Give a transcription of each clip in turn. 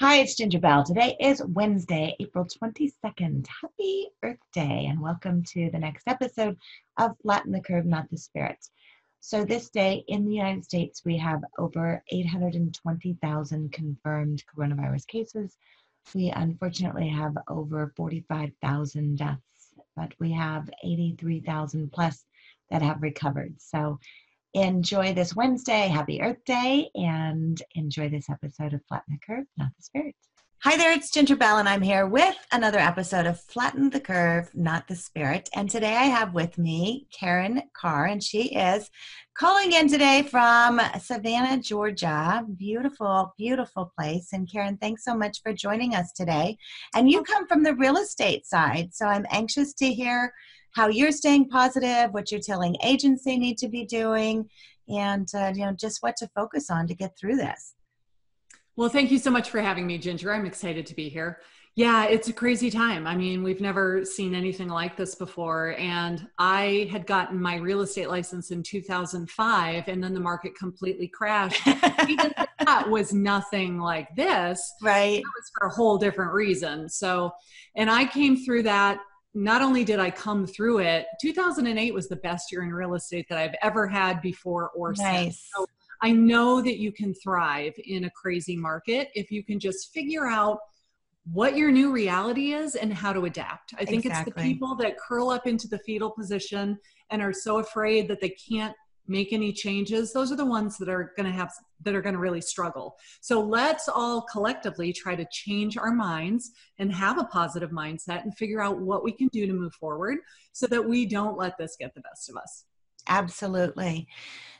Hi, it's Ginger Bell. Today is Wednesday, April 22nd. Happy Earth Day, and welcome to the next episode of Flatten the Curve, Not the Spirit. So, this day in the United States, we have over 820,000 confirmed coronavirus cases. We unfortunately have over 45,000 deaths, but we have 83,000 plus that have recovered. So, enjoy this Wednesday. Happy Earth Day and enjoy this episode of Flatten the Curve, Not the Spirit. Hi there, it's Ginger Bell, and I'm here with another episode of Flatten the Curve, Not the Spirit. And today I have with me Karen Carr, and she is calling in today from Savannah, Georgia. Beautiful, beautiful place. And Karen, thanks so much for joining us today. And you come from the real estate side, so I'm anxious to hear how you're staying positive, what you're telling agents they need to be doing, and uh, you know just what to focus on to get through this. Well, thank you so much for having me, Ginger. I'm excited to be here. Yeah, it's a crazy time. I mean, we've never seen anything like this before. And I had gotten my real estate license in 2005, and then the market completely crashed. Even that was nothing like this. Right. It was for a whole different reason. So, and I came through that not only did I come through it, 2008 was the best year in real estate that I've ever had before or nice. since. So I know that you can thrive in a crazy market if you can just figure out what your new reality is and how to adapt. I think exactly. it's the people that curl up into the fetal position and are so afraid that they can't make any changes those are the ones that are going to have that are going to really struggle. So let's all collectively try to change our minds and have a positive mindset and figure out what we can do to move forward so that we don't let this get the best of us. Absolutely.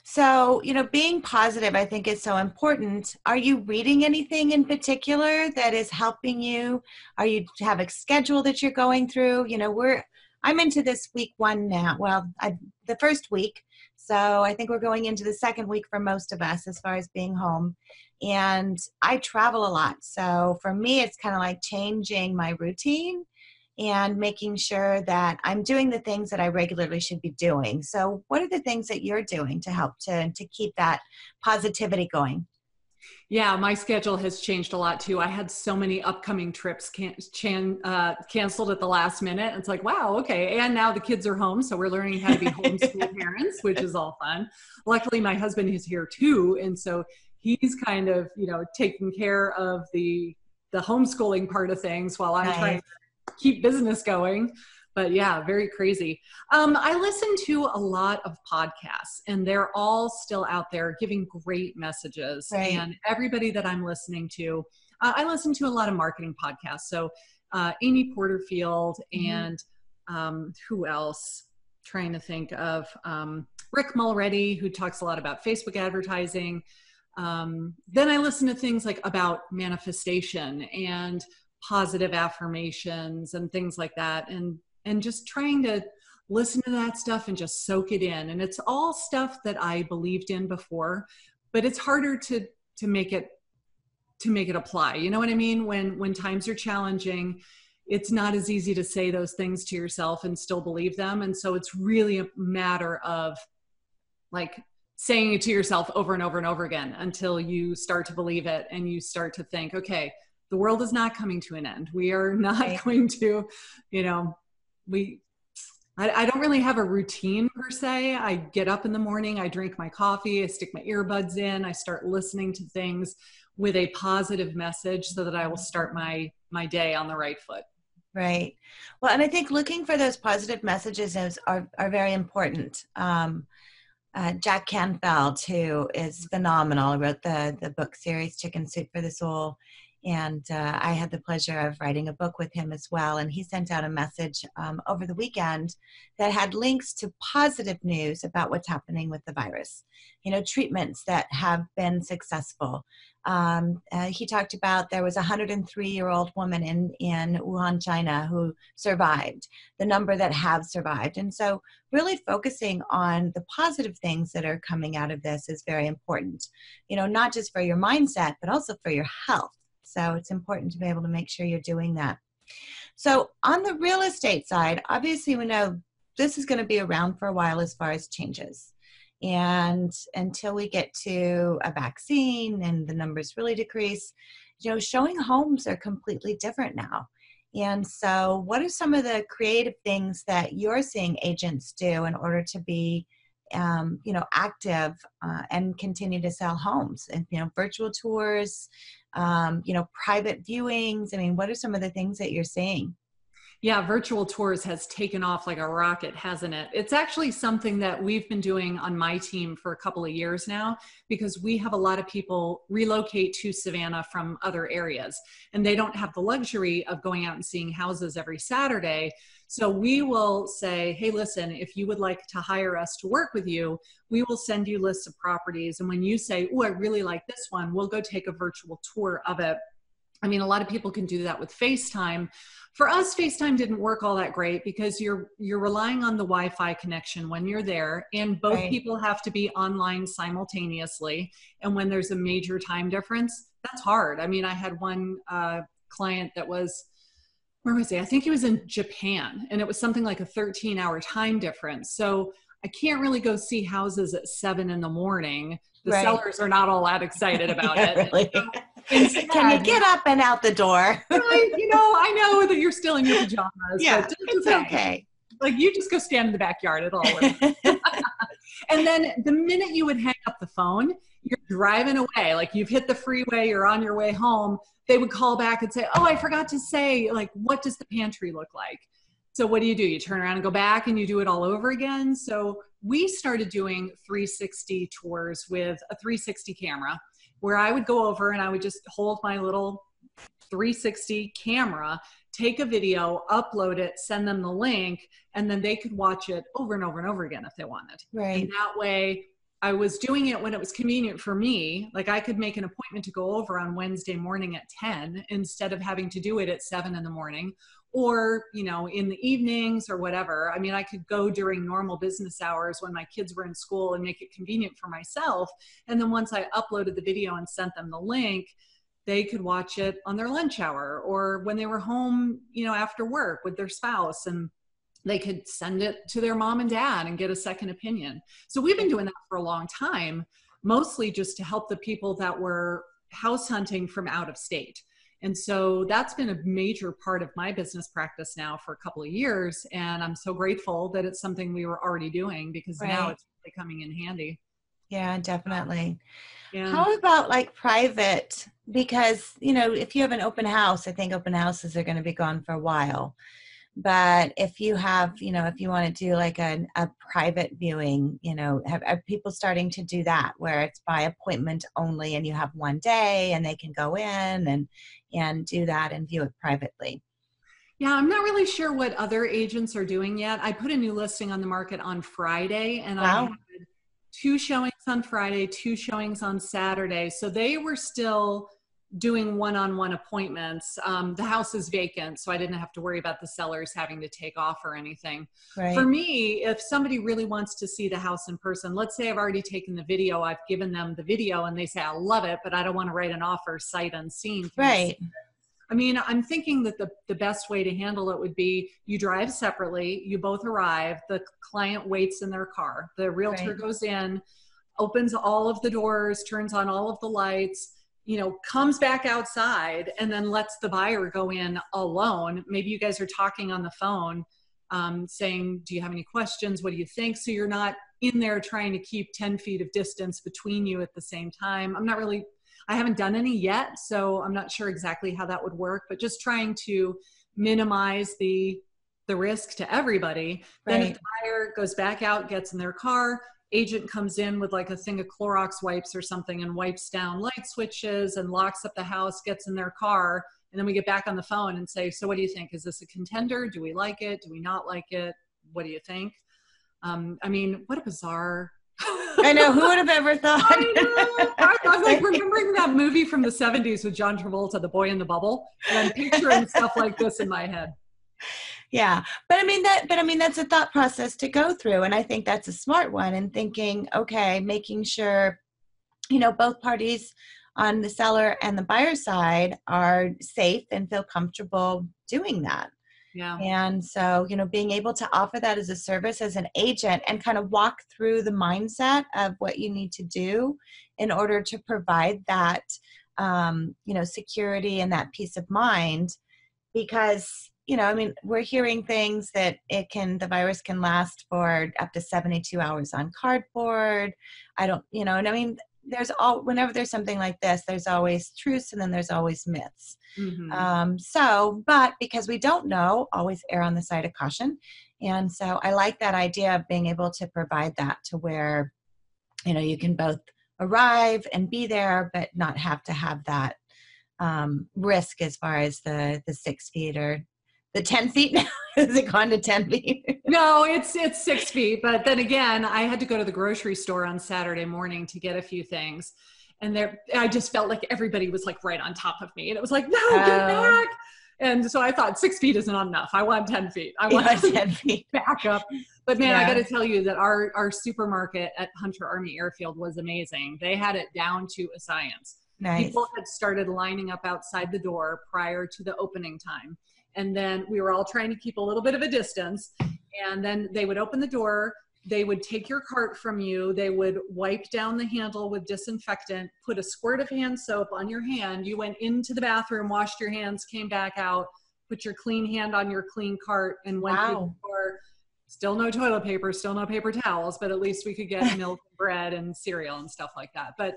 So you know being positive i think is so important. Are you reading anything in particular that is helping you? Are you have a schedule that you're going through? You know we're i'm into this week one now. Well I, the first week so I think we're going into the second week for most of us as far as being home. And I travel a lot. So for me, it's kind of like changing my routine and making sure that I'm doing the things that I regularly should be doing. So, what are the things that you're doing to help to, to keep that positivity going? Yeah, my schedule has changed a lot too. I had so many upcoming trips can, can, uh, canceled at the last minute. It's like, wow, okay. And now the kids are home, so we're learning how to be homeschool parents, which is all fun. Luckily, my husband is here too, and so he's kind of you know taking care of the the homeschooling part of things while I'm nice. trying to keep business going but yeah, very crazy. Um, I listen to a lot of podcasts, and they're all still out there giving great messages. Right. And everybody that I'm listening to, uh, I listen to a lot of marketing podcasts. So uh, Amy Porterfield mm-hmm. and um, who else? Trying to think of um, Rick Mulready, who talks a lot about Facebook advertising. Um, then I listen to things like about manifestation and positive affirmations and things like that. And and just trying to listen to that stuff and just soak it in. And it's all stuff that i believed in before but it's harder to to make it to make it apply. You know what i mean? When when times are challenging it's not as easy to say those things to yourself and still believe them. And so it's really a matter of like saying it to yourself over and over and over again until you start to believe it and you start to think okay the world is not coming to an end. We are not right. going to you know we I, I, don't really have a routine per se. I get up in the morning, I drink my coffee, I stick my earbuds in, I start listening to things with a positive message so that I will start my my day on the right foot. Right. Well, and I think looking for those positive messages is, are are very important. Um, uh, Jack Canfield, who is phenomenal, wrote the the book series Chicken Soup for the Soul, and uh, I had the pleasure of writing a book with him as well. And he sent out a message um, over the weekend that had links to positive news about what's happening with the virus. You know, treatments that have been successful. Um, uh, he talked about there was a 103 year old woman in, in Wuhan, China, who survived, the number that have survived. And so, really focusing on the positive things that are coming out of this is very important, you know, not just for your mindset, but also for your health so it's important to be able to make sure you're doing that. So on the real estate side, obviously we know this is going to be around for a while as far as changes. And until we get to a vaccine and the numbers really decrease, you know, showing homes are completely different now. And so, what are some of the creative things that you're seeing agents do in order to be, um, you know, active uh, and continue to sell homes? And you know, virtual tours, um, you know, private viewings. I mean, what are some of the things that you're seeing? Yeah, virtual tours has taken off like a rocket, hasn't it? It's actually something that we've been doing on my team for a couple of years now because we have a lot of people relocate to Savannah from other areas and they don't have the luxury of going out and seeing houses every Saturday. So we will say, hey, listen, if you would like to hire us to work with you, we will send you lists of properties. And when you say, oh, I really like this one, we'll go take a virtual tour of it I mean, a lot of people can do that with FaceTime. For us, FaceTime didn't work all that great because you're you're relying on the Wi-Fi connection when you're there, and both right. people have to be online simultaneously. And when there's a major time difference, that's hard. I mean, I had one uh, client that was where was he? I think he was in Japan, and it was something like a 13-hour time difference. So I can't really go see houses at seven in the morning. The right. sellers are not all that excited about yeah, it. Really. Instead, Can you get up and out the door? right, you know, I know that you're still in your pajamas. Yeah, it's okay. okay. Like you just go stand in the backyard at all. and then the minute you would hang up the phone, you're driving away. Like you've hit the freeway, you're on your way home. They would call back and say, "Oh, I forgot to say, like, what does the pantry look like?" So what do you do? You turn around and go back and you do it all over again. So we started doing 360 tours with a 360 camera where I would go over and I would just hold my little 360 camera, take a video, upload it, send them the link, and then they could watch it over and over and over again if they wanted. Right. And that way, I was doing it when it was convenient for me. Like I could make an appointment to go over on Wednesday morning at 10 instead of having to do it at 7 in the morning or you know in the evenings or whatever. I mean i could go during normal business hours when my kids were in school and make it convenient for myself and then once i uploaded the video and sent them the link they could watch it on their lunch hour or when they were home you know after work with their spouse and they could send it to their mom and dad and get a second opinion. So we've been doing that for a long time mostly just to help the people that were house hunting from out of state and so that's been a major part of my business practice now for a couple of years. And I'm so grateful that it's something we were already doing because right. now it's really coming in handy. Yeah, definitely. Yeah. How about like private? Because, you know, if you have an open house, I think open houses are going to be gone for a while. But if you have, you know, if you want to do like a, a private viewing, you know, have, have people starting to do that where it's by appointment only and you have one day and they can go in and and do that and view it privately. Yeah, I'm not really sure what other agents are doing yet. I put a new listing on the market on Friday and wow. I had two showings on Friday, two showings on Saturday. So they were still doing one-on-one appointments. Um, the house is vacant, so I didn't have to worry about the sellers having to take off or anything. Right. For me, if somebody really wants to see the house in person, let's say I've already taken the video, I've given them the video, and they say I love it, but I don't want to write an offer sight unseen. Right. I mean, I'm thinking that the, the best way to handle it would be you drive separately, you both arrive, the client waits in their car, the realtor right. goes in, opens all of the doors, turns on all of the lights you know, comes back outside and then lets the buyer go in alone. Maybe you guys are talking on the phone, um, saying, Do you have any questions? What do you think? So you're not in there trying to keep 10 feet of distance between you at the same time. I'm not really, I haven't done any yet, so I'm not sure exactly how that would work, but just trying to minimize the the risk to everybody. Right. Then if the buyer goes back out, gets in their car, agent comes in with like a thing of Clorox wipes or something and wipes down light switches and locks up the house, gets in their car, and then we get back on the phone and say, "So what do you think? Is this a contender? Do we like it? Do we not like it? What do you think?" Um, I mean, what a bizarre. I know. Who would have ever thought? I am like remembering that movie from the 70s with John Travolta, The Boy in the Bubble, and I'm picturing stuff like this in my head yeah but i mean that but i mean that's a thought process to go through and i think that's a smart one and thinking okay making sure you know both parties on the seller and the buyer side are safe and feel comfortable doing that yeah. And so, you know, being able to offer that as a service as an agent and kind of walk through the mindset of what you need to do in order to provide that um, you know security and that peace of mind because you know i mean we're hearing things that it can the virus can last for up to 72 hours on cardboard. I don't you know and i mean there's all whenever there's something like this there's always truths and then there's always myths. Mm-hmm. um, so but because we don't know always err on the side of caution. And so i like that idea of being able to provide that to where you know you can both arrive and be there but not have to have that um, risk as far as the the six feet or the 10 feet now? Has it gone to 10 feet? No it's it's six feet but then again i had to go to the grocery store on saturday morning to get a few things. And there i just felt like everybody was like right on top of me. And it was like no get oh. back. And so i thought six feet is not enough. I want 10 feet. I want yeah, 10 feet. back up. But man yeah. i got to tell you that our our supermarket at hunter army airfield was amazing. They had it down to a science. Nice. people had started lining up outside the door prior to the opening time and then we were all trying to keep a little bit of a distance and then they would open the door they would take your cart from you they would wipe down the handle with disinfectant put a squirt of hand soap on your hand you went into the bathroom washed your hands came back out put your clean hand on your clean cart and went wow. through the door. Still no toilet paper still no paper towels but at least we could get milk and bread and cereal and stuff like that. But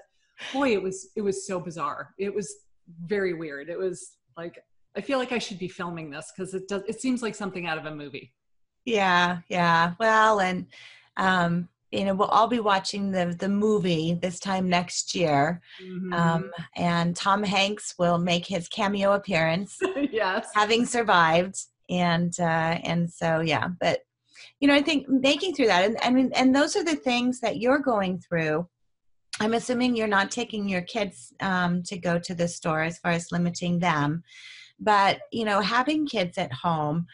boy it was it was so bizarre. It was very weird. It was like I feel like I should be filming this because it does. It seems like something out of a movie. Yeah, yeah. Well, and um, you know, we'll all be watching the the movie this time next year, mm-hmm. um, and Tom Hanks will make his cameo appearance. yes, having survived, and uh, and so yeah. But you know, I think making through that, and and and those are the things that you're going through. I'm assuming you're not taking your kids um, to go to the store as far as limiting them but you know having kids at home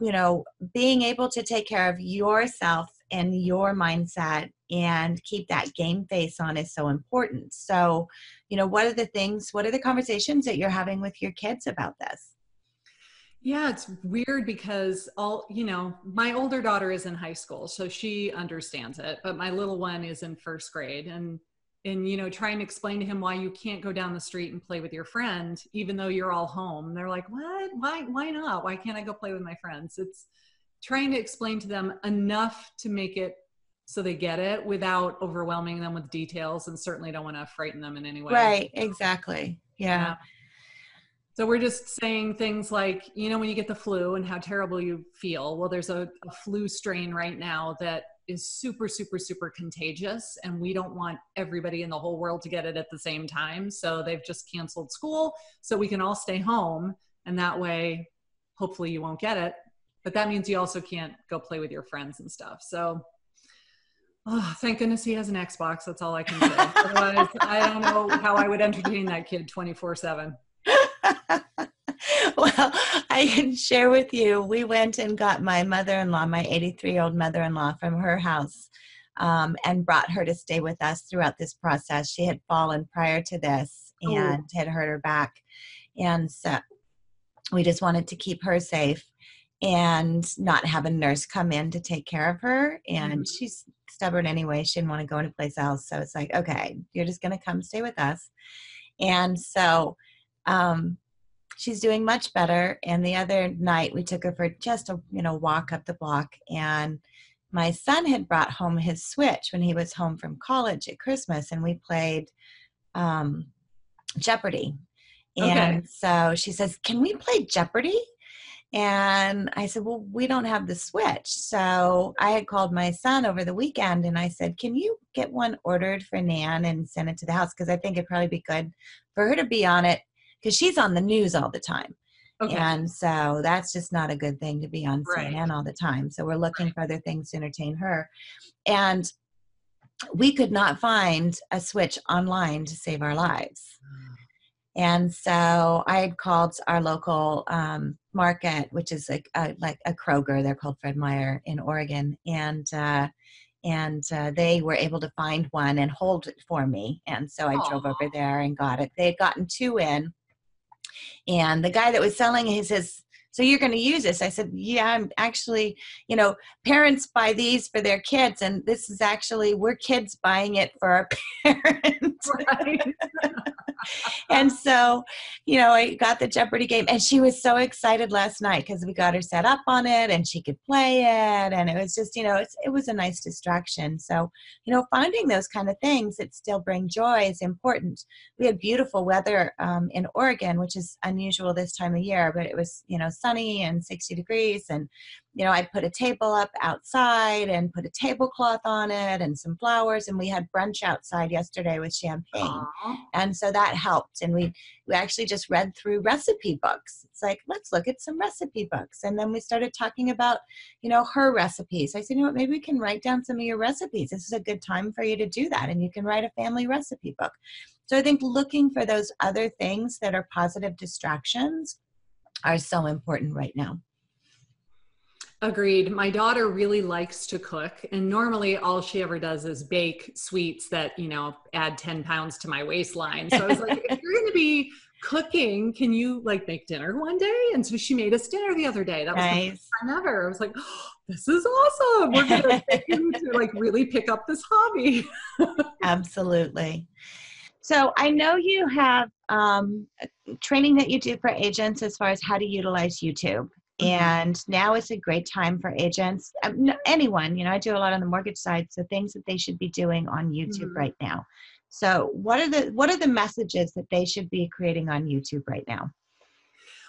you know being able to take care of yourself and your mindset and keep that game face on is so important. So you know what are the things what are the conversations that you're having with your kids about this? Yeah, it's weird because all, you know, my older daughter is in high school, so she understands it, but my little one is in first grade and and you know try and explain to him why you can't go down the street and play with your friend even though you're all home and they're like what why why not why can't i go play with my friends it's trying to explain to them enough to make it so they get it without overwhelming them with details and certainly don't want to frighten them in any way right exactly yeah. yeah. So we're just saying things like, you know, when you get the flu and how terrible you feel. Well, there's a, a flu strain right now that is super, super, super contagious, and we don't want everybody in the whole world to get it at the same time. So they've just canceled school so we can all stay home, and that way, hopefully, you won't get it. But that means you also can't go play with your friends and stuff. So, oh, thank goodness he has an Xbox. That's all I can say. Otherwise, I don't know how I would entertain that kid 24 7. well, I can share with you. We went and got my mother in law, my 83 year old mother in law, from her house um, and brought her to stay with us throughout this process. She had fallen prior to this oh. and oh. had hurt her back. And so we just wanted to keep her safe and not have a nurse come in to take care of her. And mm-hmm. she's stubborn anyway. She didn't want to go anyplace else. So it's like, okay, you're just going to come stay with us. And so um, she's doing much better. And the other night we took her for just a you know walk up the block, and my son had brought home his Switch when he was home from college at Christmas, and we played um, Jeopardy. And okay. so she says, "Can we play Jeopardy?" And I said, Well, we don't have the switch. So I had called my son over the weekend and I said, Can you get one ordered for Nan and send it to the house? Because I think it'd probably be good for her to be on it because she's on the news all the time. Okay. And so that's just not a good thing to be on right. CNN all the time. So we're looking right. for other things to entertain her. And we could not find a switch online to save our lives. And so I had called our local um, market, which is like a, like a Kroger. They're called Fred Meyer in Oregon, and uh, and uh, they were able to find one and hold it for me. And so I Aww. drove over there and got it. They had gotten two in, and the guy that was selling he says, so you're going to use this i said yeah i'm actually you know parents buy these for their kids and this is actually we're kids buying it for our parents right. and so, you know, I got the Jeopardy game, and she was so excited last night because we got her set up on it, and she could play it, and it was just, you know, it's, it was a nice distraction. So, you know, finding those kind of things that still bring joy is important. We had beautiful weather um, in Oregon, which is unusual this time of year, but it was, you know, sunny and 60 degrees, and you know, I'd put a table up outside and put a tablecloth on it and some flowers. And we had brunch outside yesterday with champagne. Aww. And so that helped. And we, we actually just read through recipe books. It's like, let's look at some recipe books. And then we started talking about, you know, her recipes. I said, you know what, maybe we can write down some of your recipes. This is a good time for you to do that. And you can write a family recipe book. So I think looking for those other things that are positive distractions are so important right now. Agreed. My daughter really likes to cook, and normally all she ever does is bake sweets that, you know, add 10 pounds to my waistline. So I was like, if you're going to be cooking, can you like make dinner one day? And so she made us dinner the other day. That was nice. the first time ever. I was like, oh, this is awesome. We're going to take him to like really pick up this hobby. Absolutely. So I know you have um, training that you do for agents as far as how to utilize YouTube. Mm-hmm. and now is a great time for agents um, anyone you know i do a lot on the mortgage side so things that they should be doing on youtube mm-hmm. right now so what are the what are the messages that they should be creating on youtube right now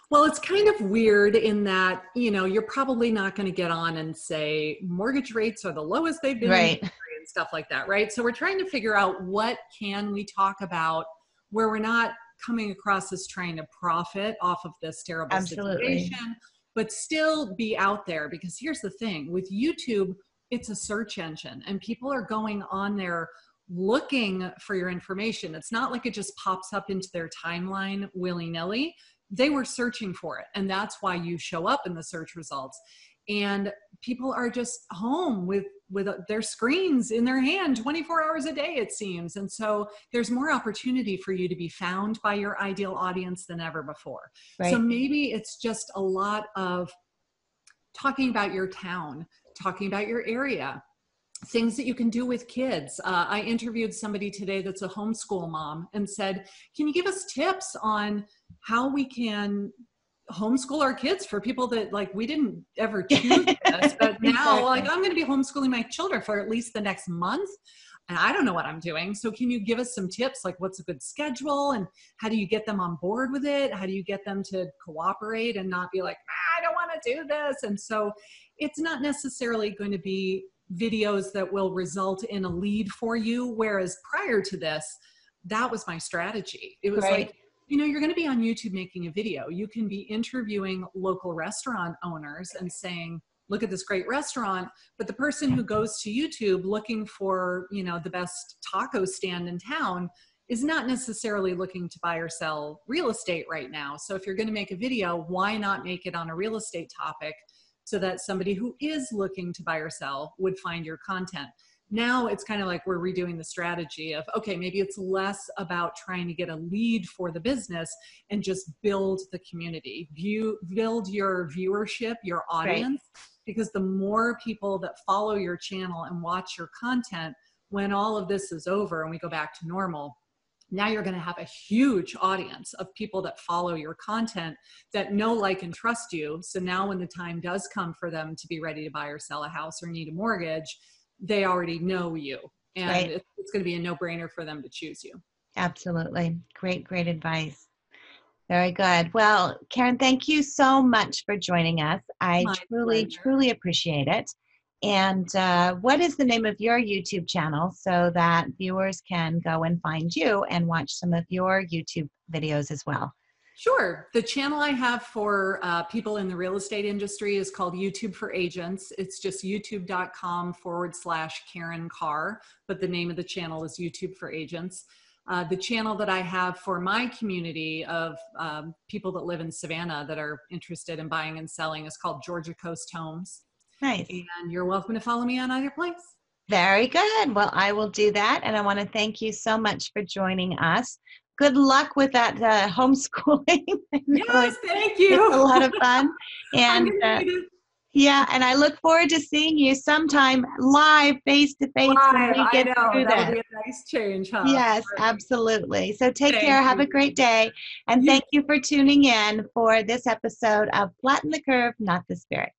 well, it's kind of weird in that, you know, you're probably not going to get on and say mortgage rates are the lowest they've been right. and stuff like that, right? So we're trying to figure out what can we talk about where we're not coming across as trying to profit off of this terrible Absolutely. situation but still be out there because here's the thing with YouTube, it's a search engine and people are going on there looking for your information. It's not like it just pops up into their timeline willy nilly. They were searching for it, and that's why you show up in the search results and people are just home with with uh, their screens in their hand 24 hours a day it seems and so there's more opportunity for you to be found by your ideal audience than ever before right. so maybe it's just a lot of talking about your town talking about your area things that you can do with kids. Uh, I interviewed somebody today that's a homeschool mom and said, Can you give us tips on how we can homeschool our kids for people that like we didn't ever choose this but now like i'm going to be homeschooling my children for at least the next month and i don't know what i'm doing. So can you give us some tips like what's a good schedule and how do you get them on board with it? How do you get them to cooperate and not be like ah, i don't want to do this? And so it's not necessarily going to be videos that will result in a lead for you whereas prior to this that was my strategy. It was right. like you know, you're going to be on YouTube making a video. You can be interviewing local restaurant owners and saying, look at this great restaurant but the person who goes to youtube looking for you know the best taco stand in town is not necessarily looking to buy or sell real estate right now so if you're going to make a video why not make it on a real estate topic so that somebody who is looking to buy or sell would find your content now it's kind of like we're redoing the strategy of okay maybe it's less about trying to get a lead for the business and just build the community view build your viewership your audience right. because the more people that follow your channel and watch your content when all of this is over and we go back to normal now you're going to have a huge audience of people that follow your content that know like and trust you so now when the time does come for them to be ready to buy or sell a house or need a mortgage they already know you and right. it's, it's going to be a no-brainer for them to choose you. Absolutely. Great great advice. Very good. Well karen thank you so much for joining us. I My truly pleasure. truly appreciate it. And uh, what is the name of your youtube channel so that viewers can go and find you and watch some of your youtube videos as well Sure. The channel I have for uh, people in the real estate industry is called YouTube for Agents. It's just youtube.com forward slash Karen Carr, but the name of the channel is YouTube for Agents. Uh, the channel that I have for my community of um, people that live in Savannah that are interested in buying and selling is called Georgia Coast Homes. Nice. And you're welcome to follow me on either place. Very good. Well, I will do that. And I want to thank you so much for joining us good luck with that uh, homeschooling. yes, thank you. It's a lot of fun. And uh, Yeah, and I look forward to seeing you sometime live, face to face when we Live, get I know. through That would be a nice change, huh? Yes, Perfect. absolutely. So take Thank care. Have a great day. And You thank you for tuning in for this episode of Flatten the Curve, Not the Spirit.